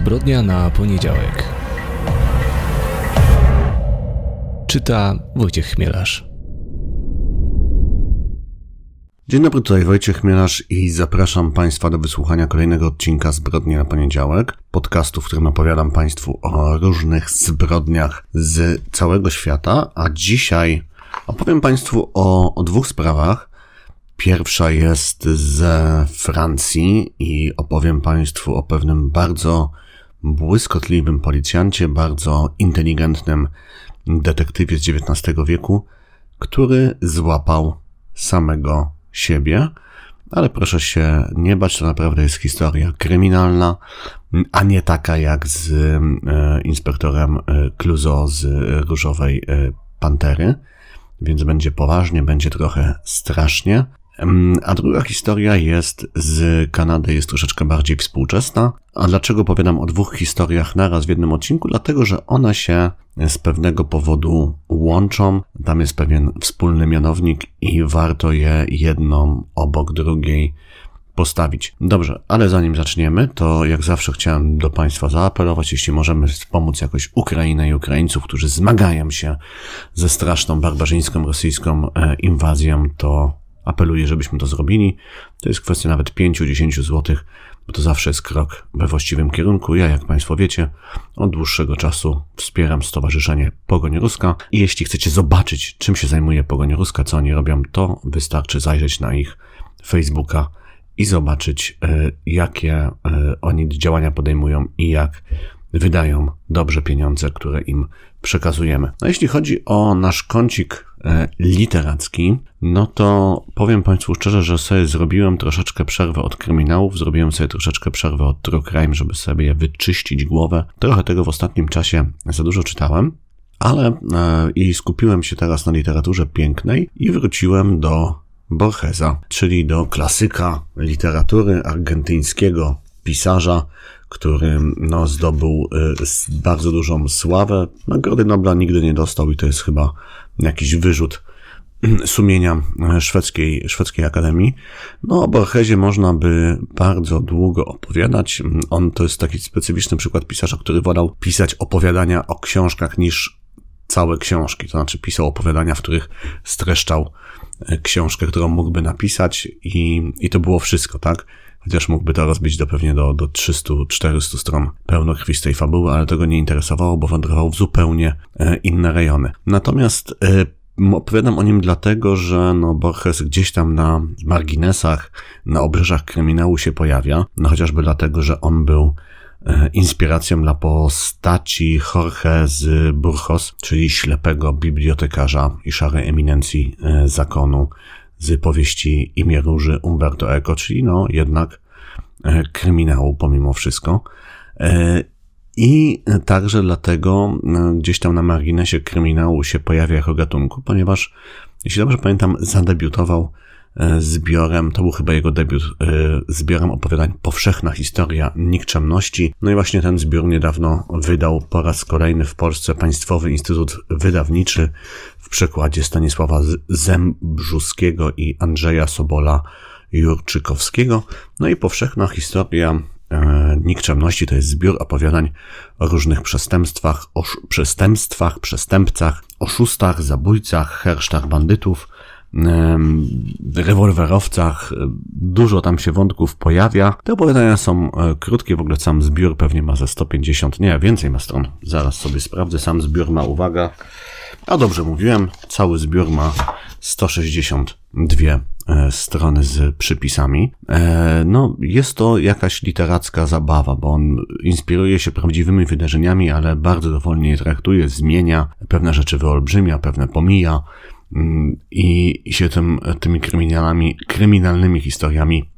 Zbrodnia na poniedziałek. Czyta Wojciech Chmielarz. Dzień dobry, tutaj Wojciech Chmielarz i zapraszam Państwa do wysłuchania kolejnego odcinka Zbrodni na poniedziałek, podcastu, w którym opowiadam Państwu o różnych zbrodniach z całego świata, a dzisiaj opowiem Państwu o, o dwóch sprawach. Pierwsza jest ze Francji i opowiem Państwu o pewnym bardzo błyskotliwym policjancie, bardzo inteligentnym detektywie z XIX wieku, który złapał samego siebie, ale proszę się nie bać, to naprawdę jest historia kryminalna, a nie taka jak z e, inspektorem e, Cluzo z Różowej e, Pantery, więc będzie poważnie, będzie trochę strasznie. A druga historia jest z Kanady, jest troszeczkę bardziej współczesna. A dlaczego powiadam o dwóch historiach naraz w jednym odcinku? Dlatego, że one się z pewnego powodu łączą. Tam jest pewien wspólny mianownik i warto je jedną obok drugiej postawić. Dobrze, ale zanim zaczniemy, to jak zawsze chciałem do Państwa zaapelować, jeśli możemy wspomóc jakoś Ukrainę i Ukraińców, którzy zmagają się ze straszną barbarzyńską rosyjską e, inwazją, to apeluję, żebyśmy to zrobili. To jest kwestia nawet 5-10 zł, bo to zawsze jest krok we właściwym kierunku. Ja, jak Państwo wiecie, od dłuższego czasu wspieram Stowarzyszenie Pogoń Ruska i jeśli chcecie zobaczyć, czym się zajmuje Pogoń Ruska, co oni robią, to wystarczy zajrzeć na ich Facebooka i zobaczyć, e, jakie e, oni działania podejmują i jak wydają dobrze pieniądze, które im przekazujemy. No jeśli chodzi o nasz kącik e, literacki, no to powiem Państwu szczerze, że sobie zrobiłem troszeczkę przerwę od kryminałów, zrobiłem sobie troszeczkę przerwę od true crime, żeby sobie wyczyścić głowę. Trochę tego w ostatnim czasie za dużo czytałem, ale e, i skupiłem się teraz na literaturze pięknej i wróciłem do Borgesa, czyli do klasyka literatury argentyńskiego pisarza, który no, zdobył y, bardzo dużą sławę. Nagrody Nobla nigdy nie dostał i to jest chyba jakiś wyrzut sumienia y, szwedzkiej, szwedzkiej akademii. No, o Borgesie można by bardzo długo opowiadać. On to jest taki specyficzny przykład pisarza, który wolał pisać opowiadania o książkach niż całe książki. To znaczy pisał opowiadania, w których streszczał y, książkę, którą mógłby napisać i, i to było wszystko, tak? Chociaż mógłby to rozbić do pewnie do, do 300-400 stron pełnokrwistej fabuły, ale tego nie interesowało, bo wędrował w zupełnie e, inne rejony. Natomiast e, Opowiadam o nim dlatego, że no Borges gdzieś tam na marginesach, na obrzeżach kryminału się pojawia, no chociażby dlatego, że on był e, inspiracją dla postaci Jorge z Burgos, czyli ślepego bibliotekarza i szarej eminencji zakonu z powieści Imię Róży Umberto Eco, czyli no jednak e, kryminału pomimo wszystko. E, I także dlatego e, gdzieś tam na marginesie kryminału się pojawia jako gatunku, ponieważ, jeśli dobrze pamiętam, zadebiutował zbiorem, to był chyba jego debiut, e, zbiorem opowiadań Powszechna Historia Nikczemności. No i właśnie ten zbiór niedawno wydał po raz kolejny w Polsce Państwowy Instytut Wydawniczy w przekładzie Stanisława Zembrzuskiego i Andrzeja Sobola Jurczykowskiego. No i Powszechna Historia e, Nikczemności to jest zbiór opowiadań o różnych przestępstwach, o przestępstwach, przestępcach, oszustach, zabójcach, hersztach bandytów, rewolwerowcach. Dużo tam się wątków pojawia. Te opowiadania są e, krótkie, w ogóle sam zbiór pewnie ma ze 150, nie, więcej ma stron. Zaraz sobie sprawdzę, sam zbiór ma, uwaga, a dobrze mówiłem, cały zbiór ma 162 e, strony z przypisami. E, no, jest to jakaś literacka zabawa, bo on inspiruje się prawdziwymi wydarzeniami, ale bardzo dowolnie je traktuje, zmienia, pewne rzeczy wyolbrzymia, pewne pomija i, i się tym, tymi kryminalami, kryminalnymi historiami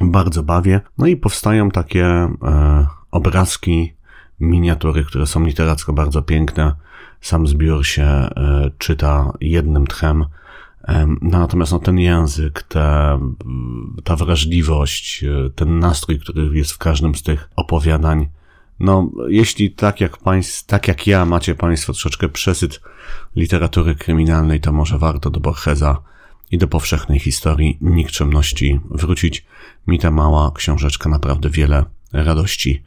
bardzo bawię. No i powstają takie e, obrazki, miniatury, które są literacko bardzo piękne. Sam zbiór się e, czyta jednym tchem. E, no, natomiast no, ten język, te, ta wrażliwość, e, ten nastrój, który jest w każdym z tych opowiadań, no, jeśli tak jak państw, tak jak ja macie państwo troszeczkę przesyt literatury kryminalnej, to może warto do Borgesa i do powszechnej historii nikczemności wrócić. Mi ta mała książeczka naprawdę wiele radości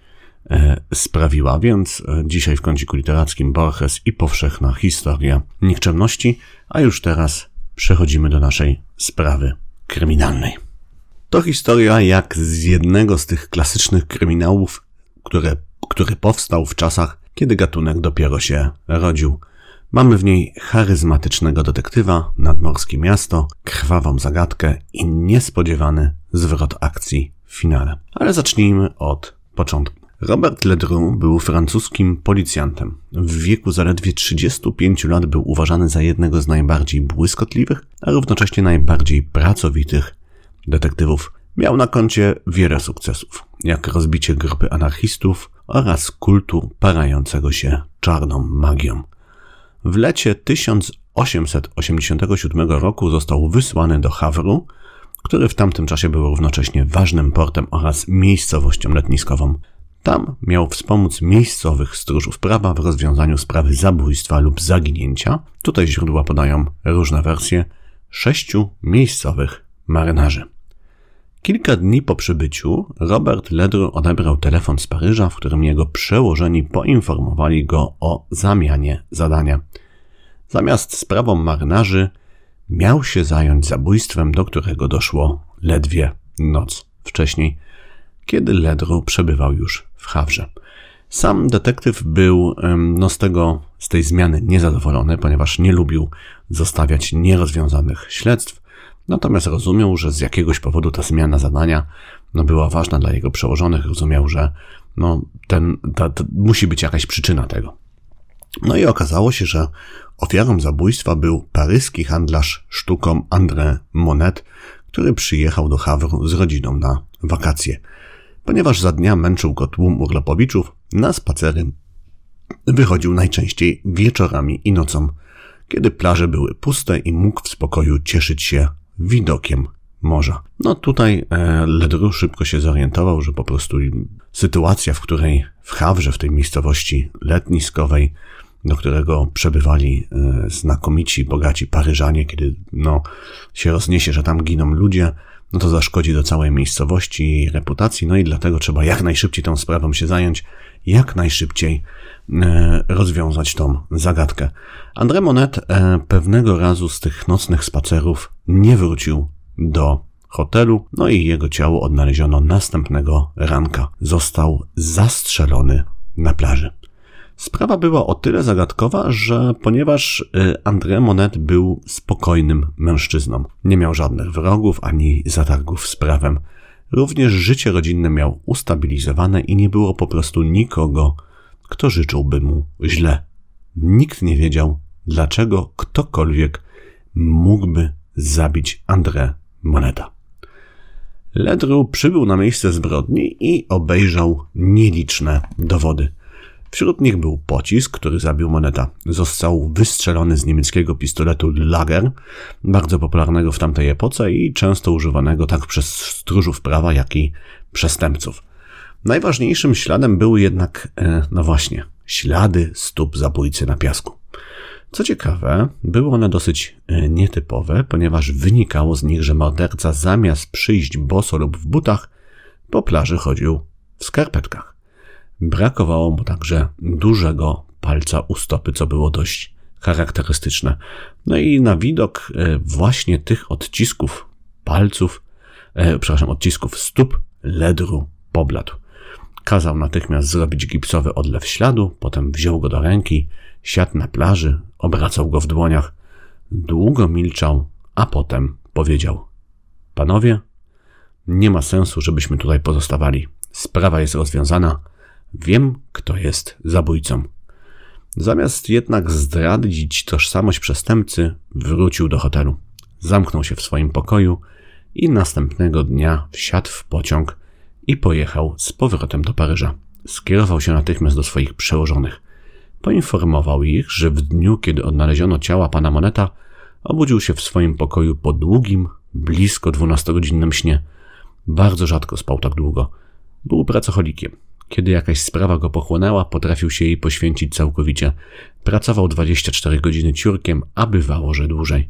e, sprawiła, więc e, dzisiaj w kąciku literackim Borges i powszechna historia nikczemności, a już teraz przechodzimy do naszej sprawy kryminalnej. To historia jak z jednego z tych klasycznych kryminałów, które, który powstał w czasach, kiedy gatunek dopiero się rodził. Mamy w niej charyzmatycznego detektywa, nadmorskie miasto, krwawą zagadkę i niespodziewany zwrot akcji w finale. Ale zacznijmy od początku. Robert Ledru był francuskim policjantem. W wieku zaledwie 35 lat był uważany za jednego z najbardziej błyskotliwych, a równocześnie najbardziej pracowitych detektywów. Miał na koncie wiele sukcesów, jak rozbicie grupy anarchistów oraz kultu parającego się czarną magią. W lecie 1887 roku został wysłany do Hawru, który w tamtym czasie był równocześnie ważnym portem oraz miejscowością letniskową. Tam miał wspomóc miejscowych stróżów prawa w rozwiązaniu sprawy zabójstwa lub zaginięcia. Tutaj źródła podają różne wersje sześciu miejscowych marynarzy. Kilka dni po przybyciu Robert Ledru odebrał telefon z Paryża, w którym jego przełożeni poinformowali go o zamianie zadania. Zamiast sprawą marynarzy miał się zająć zabójstwem, do którego doszło ledwie noc wcześniej, kiedy Ledru przebywał już w Hawrze. Sam detektyw był no, z, tego, z tej zmiany niezadowolony, ponieważ nie lubił zostawiać nierozwiązanych śledztw, natomiast rozumiał, że z jakiegoś powodu ta zmiana zadania no, była ważna dla jego przełożonych, rozumiał, że no, ten, ta, ta, musi być jakaś przyczyna tego. No i okazało się, że ofiarą zabójstwa był paryski handlarz sztuką André Monet, który przyjechał do Hawru z rodziną na wakacje. Ponieważ za dnia męczył go tłum urlopowiczów, na spacery wychodził najczęściej wieczorami i nocą, kiedy plaże były puste i mógł w spokoju cieszyć się widokiem morza. No tutaj e, Ledru szybko się zorientował, że po prostu sytuacja, w której w Hawrze, w tej miejscowości letniskowej, do którego przebywali e, znakomici, bogaci Paryżanie, kiedy no, się rozniesie, że tam giną ludzie, no to zaszkodzi do całej miejscowości i reputacji, no i dlatego trzeba jak najszybciej tą sprawą się zająć, jak najszybciej rozwiązać tą zagadkę. André Monet e, pewnego razu z tych nocnych spacerów nie wrócił do hotelu, no i jego ciało odnaleziono następnego ranka. Został zastrzelony na plaży. Sprawa była o tyle zagadkowa, że ponieważ y, André Monet był spokojnym mężczyzną, nie miał żadnych wrogów ani zatargów z prawem, również życie rodzinne miał ustabilizowane i nie było po prostu nikogo, kto życzyłby mu źle. Nikt nie wiedział, dlaczego ktokolwiek mógłby zabić André Moneta. Ledru przybył na miejsce zbrodni i obejrzał nieliczne dowody. Wśród nich był pocisk, który zabił Moneta. Został wystrzelony z niemieckiego pistoletu Lager, bardzo popularnego w tamtej epoce i często używanego tak przez stróżów prawa, jak i przestępców. Najważniejszym śladem były jednak, e, no właśnie, ślady stóp zabójcy na piasku. Co ciekawe, były one dosyć e, nietypowe, ponieważ wynikało z nich, że morderca zamiast przyjść boso lub w butach, po plaży chodził w skarpetkach. Brakowało mu także dużego palca u stopy, co było dość charakterystyczne. No i na widok e, właśnie tych odcisków palców, przepraszam, odcisków stóp, ledru pobladł. Kazał natychmiast zrobić gipsowy odlew śladu, potem wziął go do ręki, siadł na plaży, obracał go w dłoniach. Długo milczał, a potem powiedział: Panowie, nie ma sensu, żebyśmy tutaj pozostawali. Sprawa jest rozwiązana. Wiem, kto jest zabójcą. Zamiast jednak zdradzić tożsamość przestępcy, wrócił do hotelu. Zamknął się w swoim pokoju i następnego dnia wsiadł w pociąg i pojechał z powrotem do Paryża. Skierował się natychmiast do swoich przełożonych. Poinformował ich, że w dniu, kiedy odnaleziono ciała pana Moneta, obudził się w swoim pokoju po długim, blisko dwunastogodzinnym śnie. Bardzo rzadko spał tak długo. Był pracocholikiem. Kiedy jakaś sprawa go pochłonęła, potrafił się jej poświęcić całkowicie. Pracował 24 godziny ciurkiem, a bywało, że dłużej.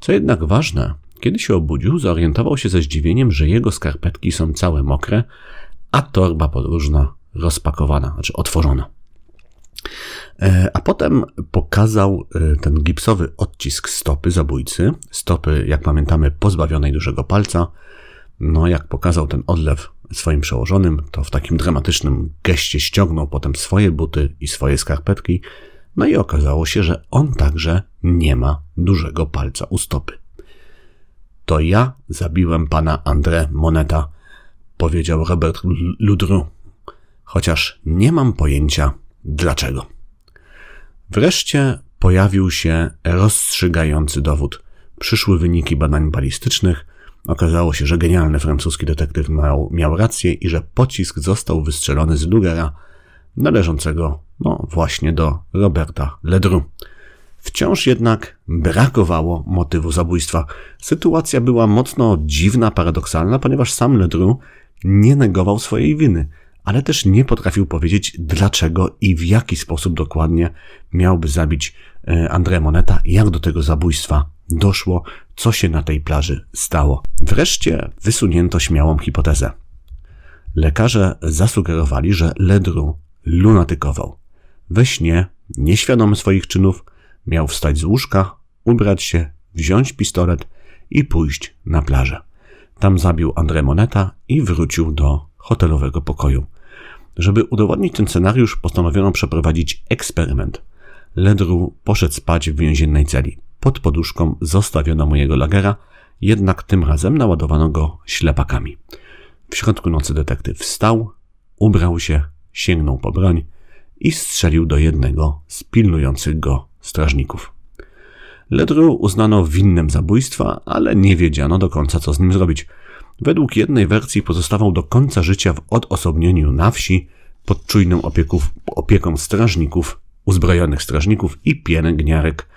Co jednak ważne, kiedy się obudził, zorientował się ze zdziwieniem, że jego skarpetki są całe mokre, a torba podróżna rozpakowana, znaczy otworzona. E, a potem pokazał e, ten gipsowy odcisk stopy zabójcy, stopy, jak pamiętamy, pozbawionej dużego palca. No, jak pokazał ten odlew swoim przełożonym, to w takim dramatycznym geście ściągnął potem swoje buty i swoje skarpetki. No i okazało się, że on także nie ma dużego palca u stopy. To ja zabiłem pana André Moneta, powiedział Robert Ludru, chociaż nie mam pojęcia dlaczego. Wreszcie pojawił się rozstrzygający dowód. Przyszły wyniki badań balistycznych. Okazało się, że genialny francuski detektyw miał, miał rację i że pocisk został wystrzelony z Lugera, należącego no właśnie do Roberta Ledru. Wciąż jednak brakowało motywu zabójstwa. Sytuacja była mocno dziwna, paradoksalna, ponieważ sam Ledru nie negował swojej winy ale też nie potrafił powiedzieć dlaczego i w jaki sposób dokładnie miałby zabić e, André Moneta, jak do tego zabójstwa doszło, co się na tej plaży stało. Wreszcie wysunięto śmiałą hipotezę. Lekarze zasugerowali, że Ledru lunatykował. We śnie, nieświadomy swoich czynów, miał wstać z łóżka, ubrać się, wziąć pistolet i pójść na plażę. Tam zabił André Moneta i wrócił do hotelowego pokoju. Żeby udowodnić ten scenariusz, postanowiono przeprowadzić eksperyment. Ledru poszedł spać w więziennej celi. Pod poduszką zostawiono mu jego lagera, jednak tym razem naładowano go ślepakami. W środku nocy detektyw wstał, ubrał się, sięgnął po broń i strzelił do jednego z pilnujących go strażników. Ledru uznano winnym zabójstwa, ale nie wiedziano do końca, co z nim zrobić. Według jednej wersji pozostawał do końca życia w odosobnieniu na wsi pod czujną opieków, opieką strażników, uzbrojonych strażników i pielęgniarek.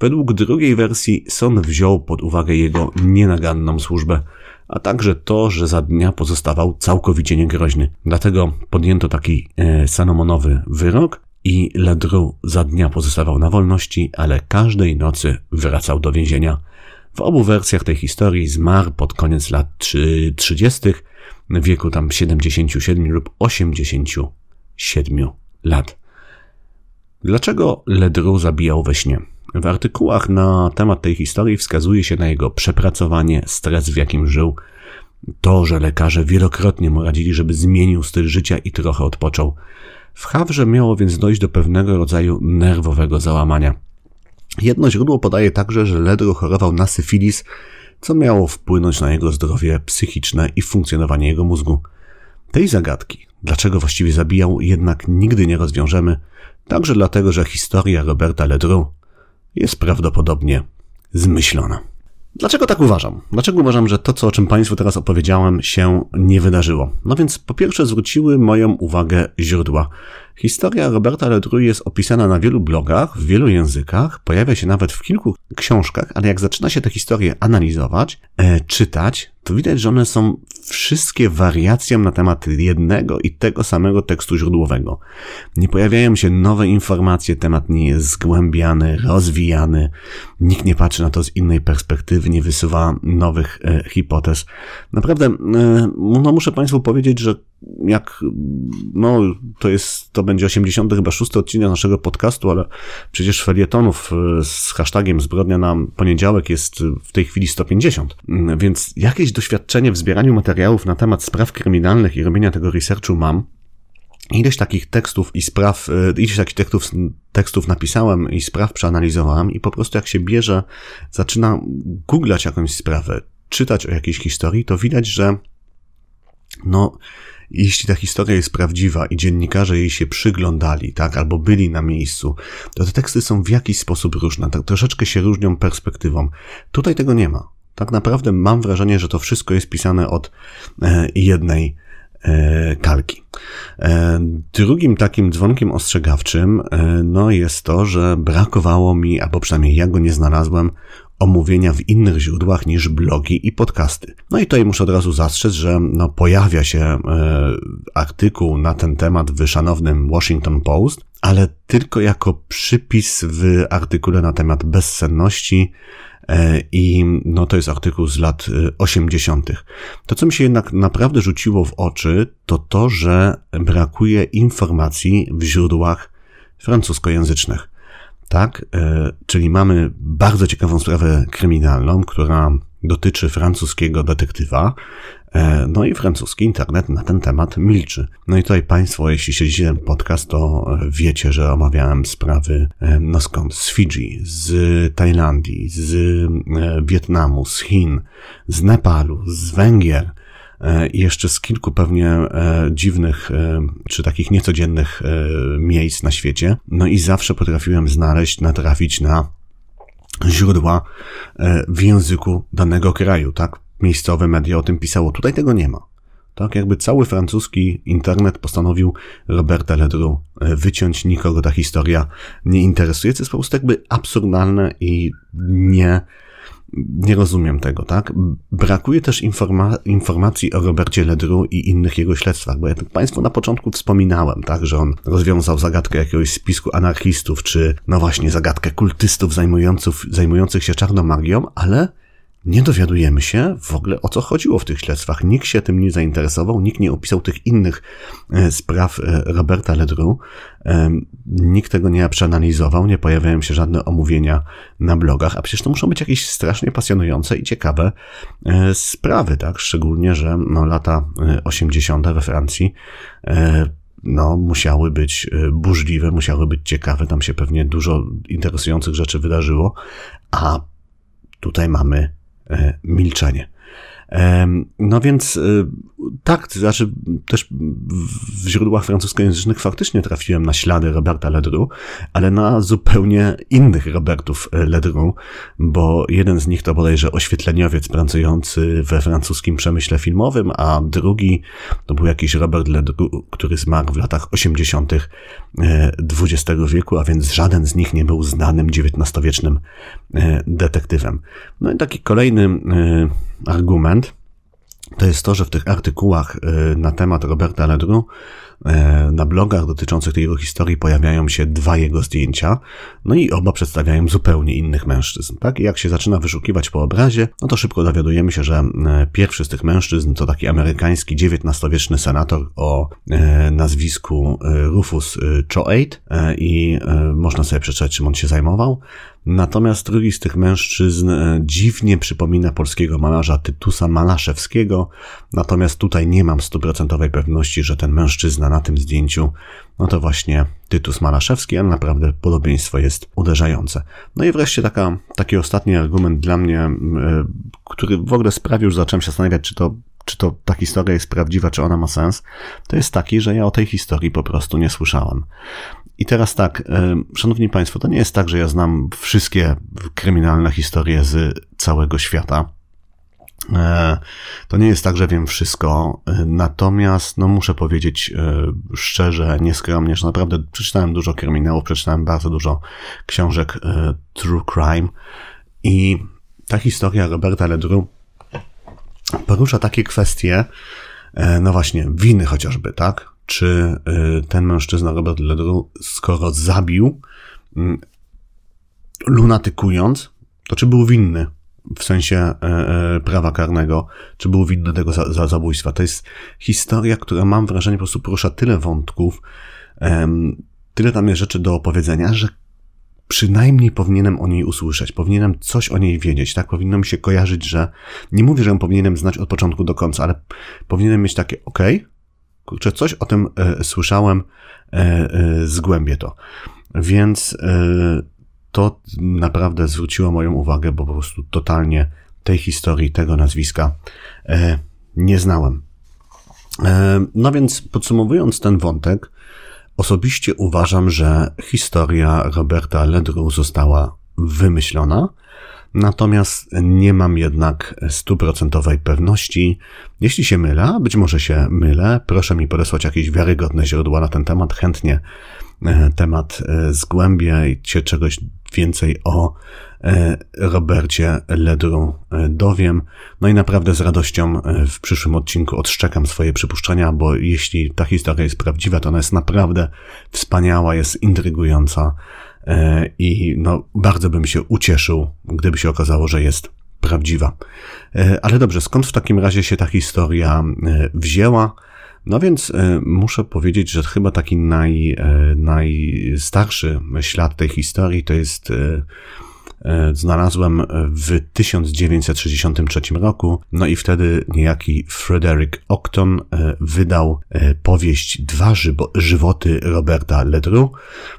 Według drugiej wersji sąd wziął pod uwagę jego nienaganną służbę, a także to, że za dnia pozostawał całkowicie niegroźny. Dlatego podjęto taki e, sanomonowy wyrok i Ledru za dnia pozostawał na wolności, ale każdej nocy wracał do więzienia. W obu wersjach tej historii zmarł pod koniec lat 30. w wieku tam 77 lub 87 lat. Dlaczego Ledru zabijał we śnie? W artykułach na temat tej historii wskazuje się na jego przepracowanie, stres w jakim żył, to, że lekarze wielokrotnie mu radzili, żeby zmienił styl życia i trochę odpoczął. W Hawrze miało więc dojść do pewnego rodzaju nerwowego załamania. Jedno źródło podaje także, że Ledro chorował na syfilis, co miało wpłynąć na jego zdrowie psychiczne i funkcjonowanie jego mózgu. Tej zagadki, dlaczego właściwie zabijał, jednak nigdy nie rozwiążemy, także dlatego, że historia Roberta Ledru jest prawdopodobnie zmyślona. Dlaczego tak uważam? Dlaczego uważam, że to, co, o czym Państwu teraz opowiedziałem, się nie wydarzyło? No więc po pierwsze zwróciły moją uwagę źródła. Historia Roberta Ledru jest opisana na wielu blogach, w wielu językach, pojawia się nawet w kilku książkach, ale jak zaczyna się tę historię analizować, e, czytać, to widać, że one są wszystkie wariacją na temat jednego i tego samego tekstu źródłowego. Nie pojawiają się nowe informacje, temat nie jest zgłębiany, rozwijany, nikt nie patrzy na to z innej perspektywy, nie wysuwa nowych e, hipotez. Naprawdę, e, no muszę Państwu powiedzieć, że jak, no to jest, to będzie 80 chyba szósty odcinek naszego podcastu, ale przecież felietonów e, z hashtagiem zbrodnia na poniedziałek jest w tej chwili 150. Mm, więc jakieś doświadczenie w zbieraniu materiałów na temat spraw kryminalnych i robienia tego researchu mam. Ileś takich tekstów i spraw, e, ileś takich tekstów, tekstów napisałem i spraw przeanalizowałem i po prostu jak się bierze, zaczyna googlać jakąś sprawę, czytać o jakiejś historii, to widać, że no, jeśli ta historia jest prawdziwa i dziennikarze jej się przyglądali, tak, albo byli na miejscu, to te teksty są w jakiś sposób różne, tak troszeczkę się różnią perspektywą. Tutaj tego nie ma. Tak naprawdę mam wrażenie, że to wszystko jest pisane od e, jednej e, kalki. E, drugim takim dzwonkiem ostrzegawczym no jest to, że brakowało mi, albo przynajmniej ja go nie znalazłem, omówienia w innych źródłach niż blogi i podcasty. No i tutaj muszę od razu zastrzec, że no, pojawia się e, artykuł na ten temat w szanownym Washington Post, ale tylko jako przypis w artykule na temat bezsenności I no, to jest artykuł z lat 80. To, co mi się jednak naprawdę rzuciło w oczy, to to, że brakuje informacji w źródłach francuskojęzycznych. Tak, czyli mamy bardzo ciekawą sprawę kryminalną, która dotyczy francuskiego detektywa, e, no i francuski internet na ten temat milczy. No i tutaj Państwo, jeśli śledzicie podcast, to wiecie, że omawiałem sprawy, e, no skąd? Z Fidżi, z Tajlandii, z e, Wietnamu, z Chin, z Nepalu, z Węgier, i jeszcze z kilku pewnie dziwnych, czy takich niecodziennych miejsc na świecie. No i zawsze potrafiłem znaleźć, natrafić na źródła e, w języku danego kraju, tak? Miejscowe media o tym pisało. Tutaj tego nie ma. Tak, jakby cały francuski internet postanowił Roberta Ledru e, wyciąć, nikogo ta historia nie interesuje, co jest po prostu jakby absurdalne i nie, nie rozumiem tego, tak? Brakuje też informa informacji o Robercie Ledru i innych jego śledztwach, bo ja tak Państwu na początku wspominałem, tak, że on rozwiązał zagadkę jakiegoś spisku anarchistów, czy no właśnie zagadkę kultystów zajmujących, zajmujących się czarną magią, ale nie dowiadujemy się w ogóle o co chodziło w tych śledztwach. Nikt się tym nie zainteresował, nikt nie opisał tych innych e, spraw e, Roberta Ledru, e, nikt tego nie przeanalizował, nie pojawiają się żadne omówienia na blogach, a przecież to muszą być jakieś strasznie pasjonujące i ciekawe sprawy, tak? Szczególnie, że no, lata 80. we Francji no, musiały być burzliwe, musiały być ciekawe, tam się pewnie dużo interesujących rzeczy wydarzyło, a tutaj mamy milczenie. No więc e, tak, znaczy też w źródłach francuskojęzycznych faktycznie trafiłem na ślady Roberta Ledru, ale na zupełnie innych Robertów Ledru, bo jeden z nich to bodajże oświetleniowiec pracujący we francuskim przemyśle filmowym, a drugi to był jakiś Robert Ledru, który zmarł w latach 80. XX e, wieku, a więc żaden z nich nie był znanym XIX-wiecznym detektywem. No i taki kolejny argument, to jest to, że w tych artykułach y, na temat Roberta Ledru y, na blogach dotyczących tej jego historii pojawiają się dwa jego zdjęcia, no i oba przedstawiają zupełnie innych mężczyzn, tak? I jak się zaczyna wyszukiwać po obrazie, no to szybko dowiadujemy się, że y, pierwszy z tych mężczyzn to taki amerykański XIX-wieczny senator o nazwisku Rufus Choate i można sobie przeczytać, czym on się zajmował. Natomiast drugi z tych mężczyzn e, dziwnie przypomina polskiego malarza Tytusa Malaszewskiego, natomiast tutaj nie mam stuprocentowej pewności, że ten mężczyzna na tym zdjęciu, no to właśnie Tytus Malaszewski, ale naprawdę podobieństwo jest uderzające. No i wreszcie taka, taki ostatni argument dla mnie, e, który w ogóle sprawił, że zacząłem się zastanawiać, czy to czy to ta historia jest prawdziwa, czy ona ma sens, to jest taki, że ja o tej historii po prostu nie słyszałem. I teraz tak, e, szanowni państwo, to nie jest tak, że ja znam wszystkie kryminalne historie z całego świata. E, to nie jest tak, że wiem wszystko, e, natomiast no muszę powiedzieć szczerze, nieskromnie, że naprawdę przeczytałem dużo kryminałów, przeczytałem bardzo dużo książek true crime i ta historia Roberta Ledru porusza takie kwestie, no właśnie, winy chociażby, tak? czy y, ten mężczyzna Robert Ledru, skoro zabił, mm, lunatykując, to czy był winny w sensie e, e, prawa karnego, czy był winny tego za, za zabójstwa. To jest historia, która mam wrażenie po prostu porusza tyle wątków, tyle tam jest rzeczy do opowiedzenia, że przynajmniej powinienem o niej usłyszeć, powinienem coś o niej wiedzieć, tak? Powinno mi się kojarzyć, że nie mówię, że ją powinienem znać od początku do końca, ale powinienem mieć takie, ok, kurczę, coś o tym e, słyszałem, e, e, zgłębię to. Więc e, to naprawdę zwróciło moją uwagę, bo po prostu totalnie tej historii, tego nazwiska e, nie znałem. E, no więc podsumowując ten wątek, osobiście uważam, że historia Roberta Ledru została wymyślona, Natomiast nie mam jednak stuprocentowej pewności. Jeśli się mylę, być może się mylę, proszę mi podesłać jakieś wiarygodne źródła na ten temat. Chętnie e, temat e, zgłębię i się czegoś więcej o Robercie Ledru dowiem. No i naprawdę z radością w przyszłym odcinku odszczekam swoje przypuszczenia, bo jeśli ta historia jest prawdziwa, to ona jest naprawdę wspaniała, jest intrygująca i no, bardzo bym się ucieszył, gdyby się okazało, że jest prawdziwa. Ale dobrze, skąd w takim razie się ta historia wzięła? No więc muszę powiedzieć, że chyba taki naj, najstarszy ślad tej historii to jest E, znalazłem w 1963 roku. No i wtedy niejaki Frederick Octon e, wydał e, powieść Dwa żywoty Roberta Ledru.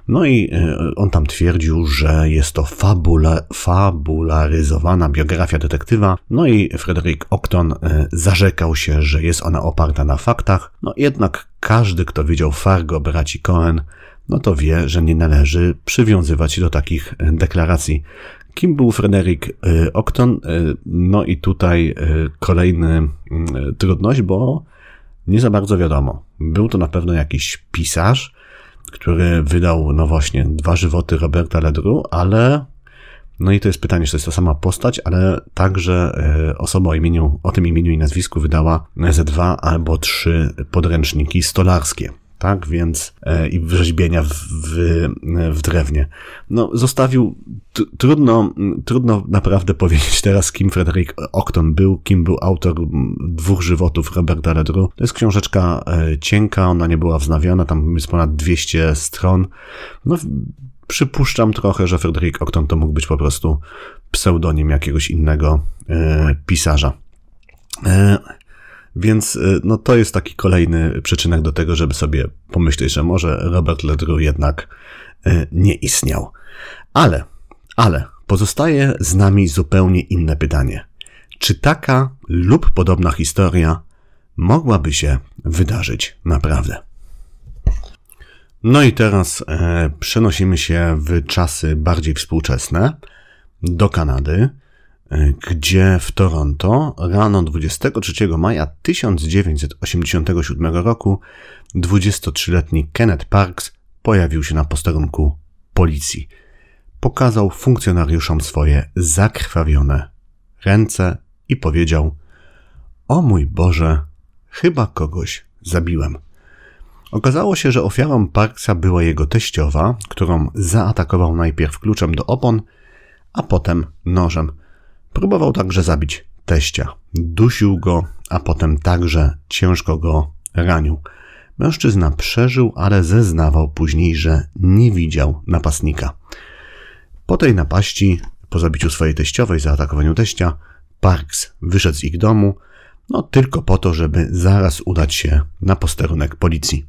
No i on tam twierdził, że jest to fabula, fabularyzowana biografia detektywa. No i Frederick Octon zarzekał się, że jest ona oparta na faktach. No jednak każdy, kto widział Fargo braci Cohen, no to wie, że nie należy przywiązywać się do takich deklaracji. Kim był Frederick y, Octon? Y, no i tutaj kolejny trudność, bo nie za bardzo wiadomo. Był to na pewno jakiś pisarz, który wydał, no właśnie, dwa żywoty Roberta Ledru, ale no i to jest pytanie, czy to jest ta sama postać, ale także osoba o imieniu, o tym imieniu i nazwisku wydała ze dwa albo trzy podręczniki stolarskie tak, więc e, i wrzeźbienia w, w, w drewnie. No, zostawił, trudno, trudno naprawdę powiedzieć teraz, kim Frederick Octon był, kim był autor dwóch żywotów Roberta Ledru. To jest książeczka e, cienka, ona nie była wznawiana, tam jest ponad 200 stron. No, przypuszczam trochę, że Frederick Octon to mógł być po prostu pseudonim jakiegoś innego e, pisarza. E, więc y, no, to jest taki kolejny przyczynek do tego, żeby sobie pomyśleć, że może Robert Ledru jednak y, nie istniał. Ale, ale pozostaje z nami zupełnie inne pytanie. Czy taka lub podobna historia mogłaby się wydarzyć naprawdę? No i teraz e, przenosimy się w czasy bardziej współczesne do Kanady gdzie w Toronto rano 23 maja 1987 roku 23-letni Kenneth Parks pojawił się na posterunku policji. Pokazał funkcjonariuszom swoje zakrwawione ręce i powiedział: O mój Boże, chyba kogoś zabiłem. Okazało się, że ofiarą Parksa była jego teściowa, którą zaatakował najpierw kluczem do opon, a potem nożem. Próbował także zabić teścia. Dusił go, a potem także ciężko go ranił. Mężczyzna przeżył, ale zeznawał później, że nie widział napastnika. Po tej napaści, po zabiciu swojej teściowej, zaatakowaniu teścia, Parks wyszedł z ich domu, no tylko po to, żeby zaraz udać się na posterunek policji.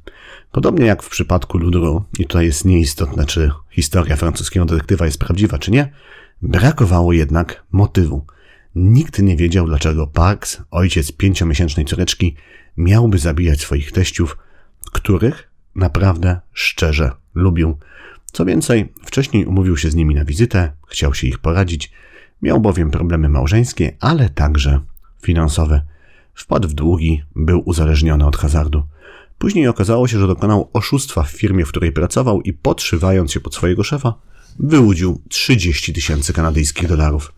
Podobnie jak w przypadku Ludru, i tutaj jest nieistotne, czy historia francuskiego detektywa jest prawdziwa, czy nie, Brakowało jednak motywu. Nikt nie wiedział, dlaczego Parks, ojciec pięciomiesięcznej córeczki, miałby zabijać swoich teściów, których naprawdę szczerze lubił. Co więcej, wcześniej umówił się z nimi na wizytę, chciał się ich poradzić, miał bowiem problemy małżeńskie, ale także finansowe. Wpadł w długi, był uzależniony od hazardu. Później okazało się, że dokonał oszustwa w firmie, w której pracował i podszywając się pod swojego szefa, wyłudził 30 tysięcy kanadyjskich dolarów.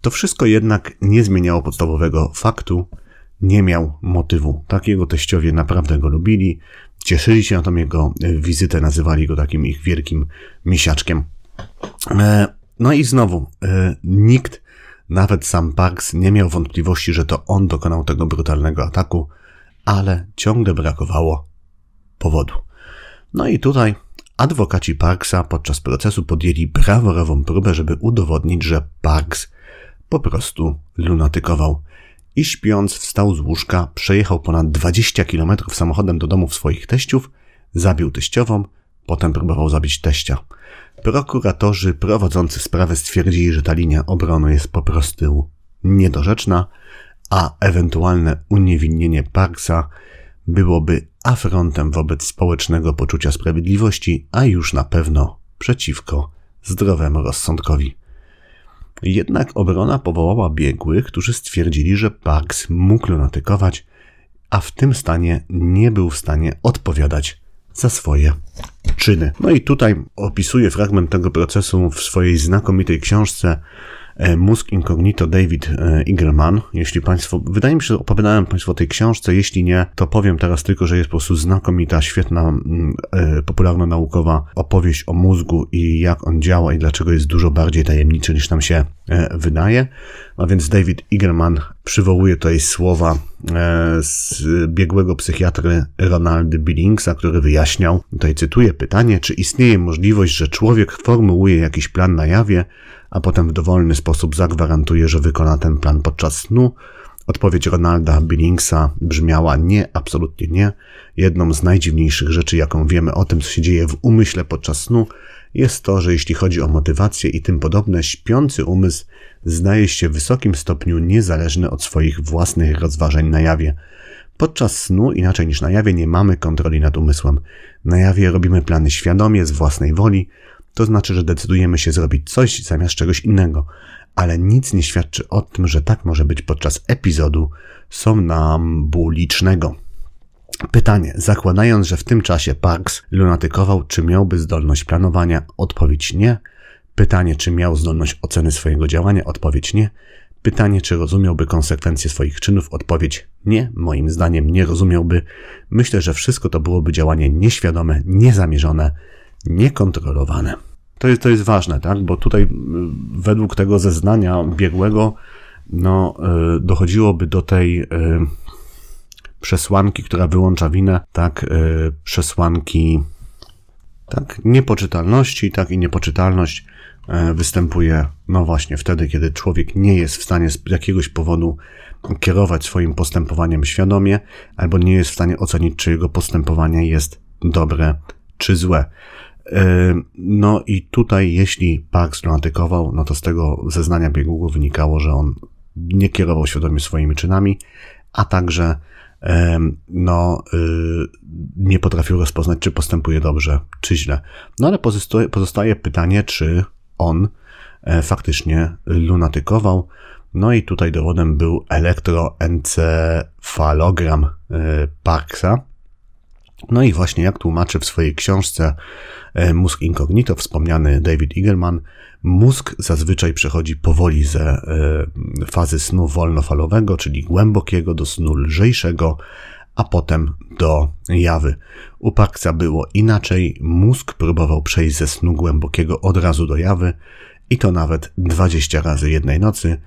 To wszystko jednak nie zmieniało podstawowego faktu, nie miał motywu. Takiego teściowie naprawdę go lubili, cieszyli się na tą jego wizytę, nazywali go takim ich wielkim misiaczkiem. E, no i znowu, e, nikt, nawet sam Parks, nie miał wątpliwości, że to on dokonał tego brutalnego ataku, ale ciągle brakowało powodu. No i tutaj Adwokaci Parksa podczas procesu podjęli brawurową próbę, żeby udowodnić, że Parks po prostu lunatykował. I śpiąc wstał z łóżka, przejechał ponad 20 km samochodem do domów swoich teściów, zabił teściową, potem próbował zabić teścia. Prokuratorzy prowadzący sprawę stwierdzili, że ta linia obrony jest po prostu niedorzeczna, a ewentualne uniewinnienie Parksa byłoby afrontem wobec społecznego poczucia sprawiedliwości, a już na pewno przeciwko zdrowemu rozsądkowi. Jednak obrona powołała biegłych, którzy stwierdzili, że Parks mógł lunatykować, a w tym stanie nie był w stanie odpowiadać za swoje czyny. No i tutaj opisuję fragment tego procesu w swojej znakomitej książce Mózg Incognito David e, Igelman. Jeśli Państwo, wydaje mi się, że opowiadałem Państwu o tej książce, jeśli nie, to powiem teraz tylko, że jest po prostu znakomita, świetna, mm, popularno-naukowa opowieść o mózgu i jak on działa i dlaczego jest dużo bardziej tajemniczy niż nam się wydaje. A więc David Igelman przywołuje tutaj słowa z biegłego psychiatry Ronaldy Billingsa, który wyjaśniał, tutaj cytuję pytanie, czy istnieje możliwość, że człowiek formułuje jakiś plan na jawie, a potem w dowolny sposób zagwarantuje, że wykona ten plan podczas snu? Odpowiedź Ronalda Billingsa brzmiała nie, absolutnie nie. Jedną z najdziwniejszych rzeczy, jaką wiemy o tym, co się dzieje w umyśle podczas snu, jest to, że jeśli chodzi o motywację i tym podobne, śpiący umysł zdaje się w wysokim stopniu niezależny od swoich własnych rozważań na jawie. Podczas snu, inaczej niż na jawie, nie mamy kontroli nad umysłem. Na jawie robimy plany świadomie, z własnej woli, to znaczy, że decydujemy się zrobić coś zamiast czegoś innego, ale nic nie świadczy o tym, że tak może być podczas epizodu somnambulicznego. Pytanie, zakładając, że w tym czasie Parks lunatykował, czy miałby zdolność planowania? Odpowiedź nie. Pytanie, czy miał zdolność oceny swojego działania? Odpowiedź nie. Pytanie, czy rozumiałby konsekwencje swoich czynów? Odpowiedź nie, moim zdaniem nie rozumiałby. Myślę, że wszystko to byłoby działanie nieświadome, niezamierzone, niekontrolowane. To jest, to jest ważne, tak? Bo tutaj według tego zeznania biegłego no, y, dochodziłoby do tej y, przesłanki, która wyłącza winę, tak, y, przesłanki tak, niepoczytalności, tak i niepoczytalność występuje, no właśnie, wtedy, kiedy człowiek nie jest w stanie z jakiegoś powodu kierować swoim postępowaniem świadomie, albo nie jest w stanie ocenić, czy jego postępowanie jest dobre czy złe. E, no i tutaj, jeśli Parks lunatykował, no to z tego zeznania biegłego wynikało, że on nie kierował świadomie swoimi czynami, a także no, nie potrafił rozpoznać, czy postępuje dobrze, czy źle. No ale pozostaje, pozostaje pytanie, czy on e, faktycznie lunatykował. No i tutaj dowodem był elektroencefalogram e, Parksa. No i właśnie jak tłumaczy w swojej książce e, Mózg Incognito wspomniany David Eagleman, mózg zazwyczaj przechodzi powoli ze fazy snu wolnofalowego, czyli głębokiego, do snu lżejszego, a potem do jawy. U Parksa było inaczej, mózg próbował przejść ze snu głębokiego od razu do jawy i to nawet 20 razy jednej nocy,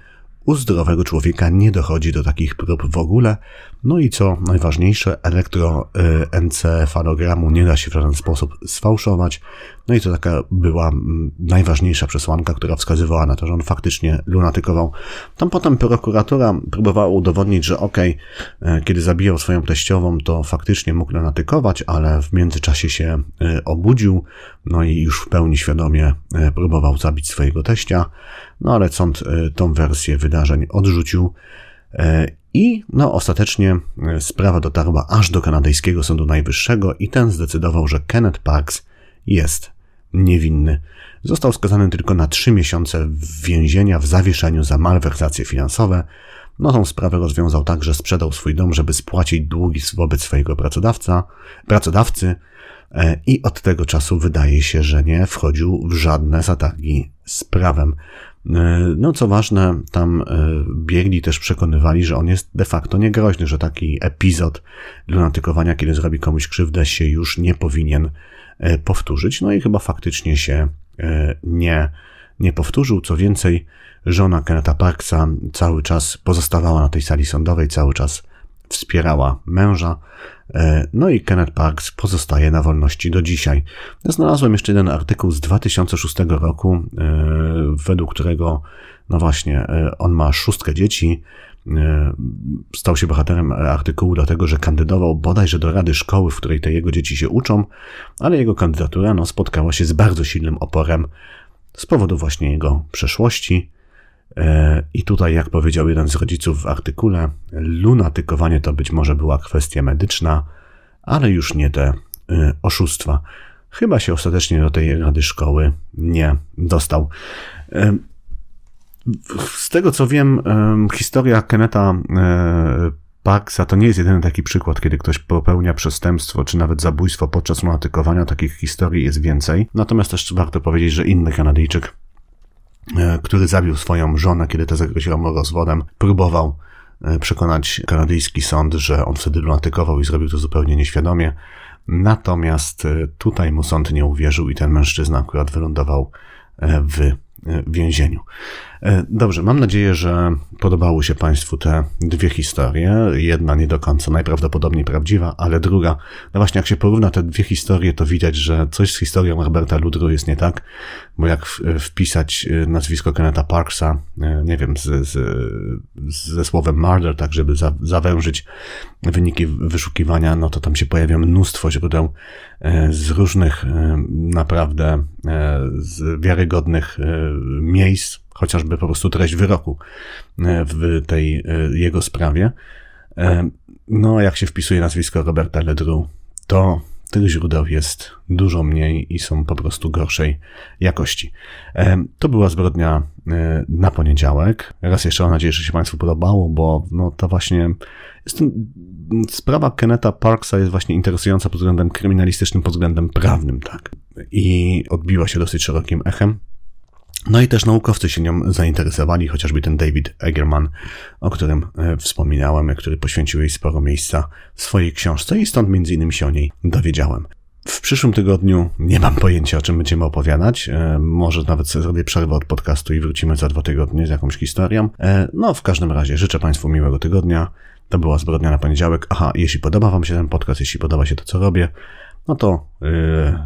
u zdrowego człowieka nie dochodzi do takich prób w ogóle. No i co najważniejsze, elektroencefalogramu nie da się w żaden sposób sfałszować. No i to taka była mm, najważniejsza przesłanka, która wskazywała na to, że on faktycznie lunatykował. Tam potem prokuratura próbowała udowodnić, że okay, kiedy zabijał swoją teściową, to faktycznie mógł lunatykować, ale w międzyczasie się e, obudził, no i już w pełni świadomie e, próbował zabić swojego teścia. No ale sąd e, tą wersję wydarzeń odrzucił e, i no ostatecznie e, sprawa dotarła aż do kanadyjskiego Sądu Najwyższego i ten zdecydował, że Kenneth Parks jest niewinny. Został skazany tylko na trzy miesiące więzienia w zawieszeniu za malwersacje finansowe. No tą sprawę rozwiązał tak, że sprzedał swój dom, żeby spłacić długi wobec swojego pracodawca, pracodawcy i od tego czasu wydaje się, że nie wchodził w żadne zatargi z prawem. E, no, co ważne, tam e, biegli też przekonywali, że on jest de facto niegroźny, że taki epizod lunatykowania, kiedy zrobi komuś krzywdę, się już nie powinien e, powtórzyć. No i chyba faktycznie się nie, nie powtórzył. Co więcej, żona Keneta Parksa cały czas pozostawała na tej sali sądowej, cały czas wspierała męża. E, no i Kenneth Parks pozostaje na wolności do dzisiaj. Znalazłem jeszcze jeden artykuł z 2006 roku, e, według którego, no właśnie, e, on ma szóstkę dzieci. Stał się bohaterem artykułu dlatego, że kandydował bodajże do rady szkoły, w której te jego dzieci się uczą, ale jego kandydatura no, spotkała się z bardzo silnym oporem z powodu właśnie jego przeszłości. E, I tutaj, jak powiedział jeden z rodziców w artykule, lunatykowanie to być może była kwestia medyczna, ale już nie te e, oszustwa. Chyba się ostatecznie do tej rady szkoły nie dostał. E, z tego co wiem, historia Keneta Parksa to nie jest jedyny taki przykład, kiedy ktoś popełnia przestępstwo czy nawet zabójstwo podczas lunatykowania. Takich historii jest więcej. Natomiast też warto powiedzieć, że inny Kanadyjczyk który zabił swoją żonę, kiedy ta zagroziła mu rozwodem, próbował e, przekonać kanadyjski sąd, że on wtedy lunatykował i zrobił to zupełnie nieświadomie. Natomiast e, tutaj mu sąd nie uwierzył i ten mężczyzna akurat wylądował w więzieniu. E, dobrze, mam nadzieję, że podobały się Państwu te dwie historie. Jedna nie do końca najprawdopodobniej prawdziwa, ale druga, no właśnie jak się porówna te dwie historie, to widać, że coś z historią Roberta Ludru jest nie tak, bo jak wpisać e, nazwisko Kenneta Parksa, e, nie wiem, z, z, ze słowem murder, tak żeby za, zawężyć wyniki wyszukiwania, no to tam się pojawia mnóstwo źródeł z różnych naprawdę z wiarygodnych miejsc, chociażby po prostu treść wyroku e, w tej e, jego sprawie. E, no, jak się wpisuje nazwisko Roberta Ledru, to tych źródeł jest dużo mniej i są po prostu gorszej jakości. To była zbrodnia na poniedziałek. Raz jeszcze mam nadzieję, że się Państwu podobało, bo no to właśnie jest ten, sprawa Keneta Parksa jest właśnie interesująca pod względem kryminalistycznym, pod względem prawnym, tak. I odbiła się dosyć szerokim echem. No i też naukowcy się nią zainteresowali, chociażby ten David Egerman, o którym e, wspominałem, który poświęcił jej sporo miejsca w swojej książce i stąd między innymi się o niej dowiedziałem. W przyszłym tygodniu nie mam pojęcia, o czym będziemy opowiadać. E, może nawet zrobię przerwę od podcastu i wrócimy za dwa tygodnie z jakąś historią. E, no, w każdym razie życzę Państwu miłego tygodnia. To była zbrodnia na poniedziałek. Aha, jeśli podoba Wam się ten podcast, jeśli podoba się to, co robię, no to yy,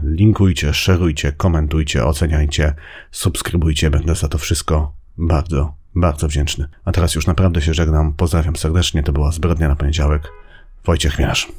linkujcie, szerujcie, komentujcie, oceniajcie, subskrybujcie. Będę za to wszystko bardzo, bardzo wdzięczny. A teraz już naprawdę się żegnam. Pozdrawiam serdecznie. To była Zbrodnia na Poniedziałek. Wojciech Miarz.